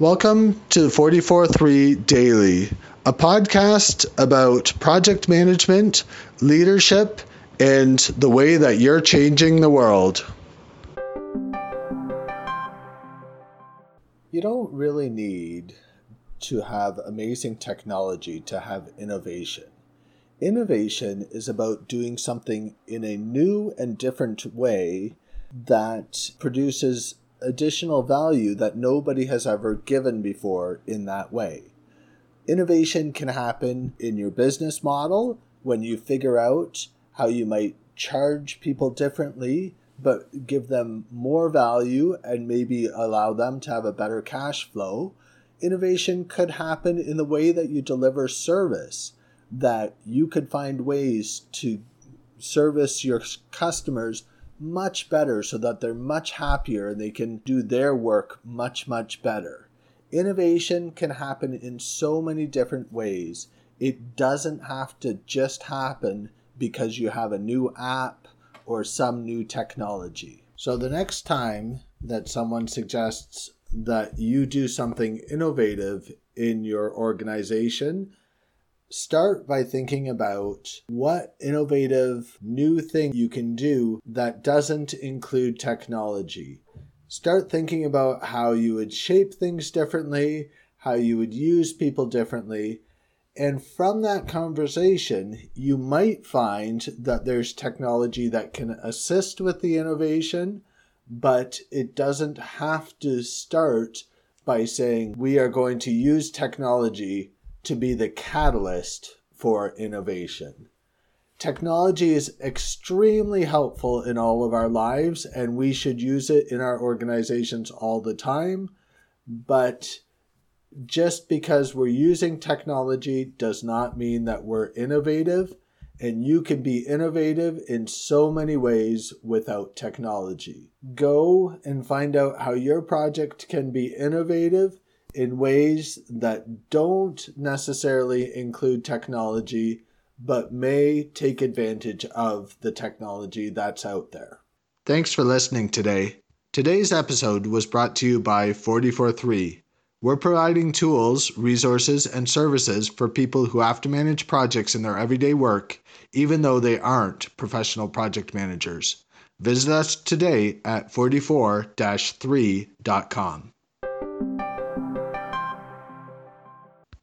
Welcome to the 44.3 Daily, a podcast about project management, leadership, and the way that you're changing the world. You don't really need to have amazing technology to have innovation. Innovation is about doing something in a new and different way that produces additional value that nobody has ever given before in that way. Innovation can happen in your business model when you figure out how you might charge people differently, but give them more value and maybe allow them to have a better cash flow. Innovation could happen in the way that you deliver service, that you could find ways to service your customers much better so that they're much happier and they can do their work much, much better. Innovation can happen in so many different ways. It doesn't have to just happen because you have a new app or some new technology. So the next time that someone suggests that you do something innovative in your organization, Start by thinking about what innovative new thing you can do that doesn't include technology. Start thinking about how you would shape things differently, how you would use people differently. And from that conversation, you might find that there's technology that can assist with the innovation, but it doesn't have to start by saying we are going to use technology to be the catalyst for innovation. Technology is extremely helpful in all of our lives, and we should use it in our organizations all the time. But just because we're using technology does not mean that we're innovative, and you can be innovative in so many ways without technology. Go and find out how your project can be innovative in ways that don't necessarily include technology, but may take advantage of the technology that's out there. Thanks for listening today. Today's episode was brought to you by 443. We're providing tools, resources, and services for people who have to manage projects in their everyday work, even though they aren't professional project managers. Visit us today at 44 3.com.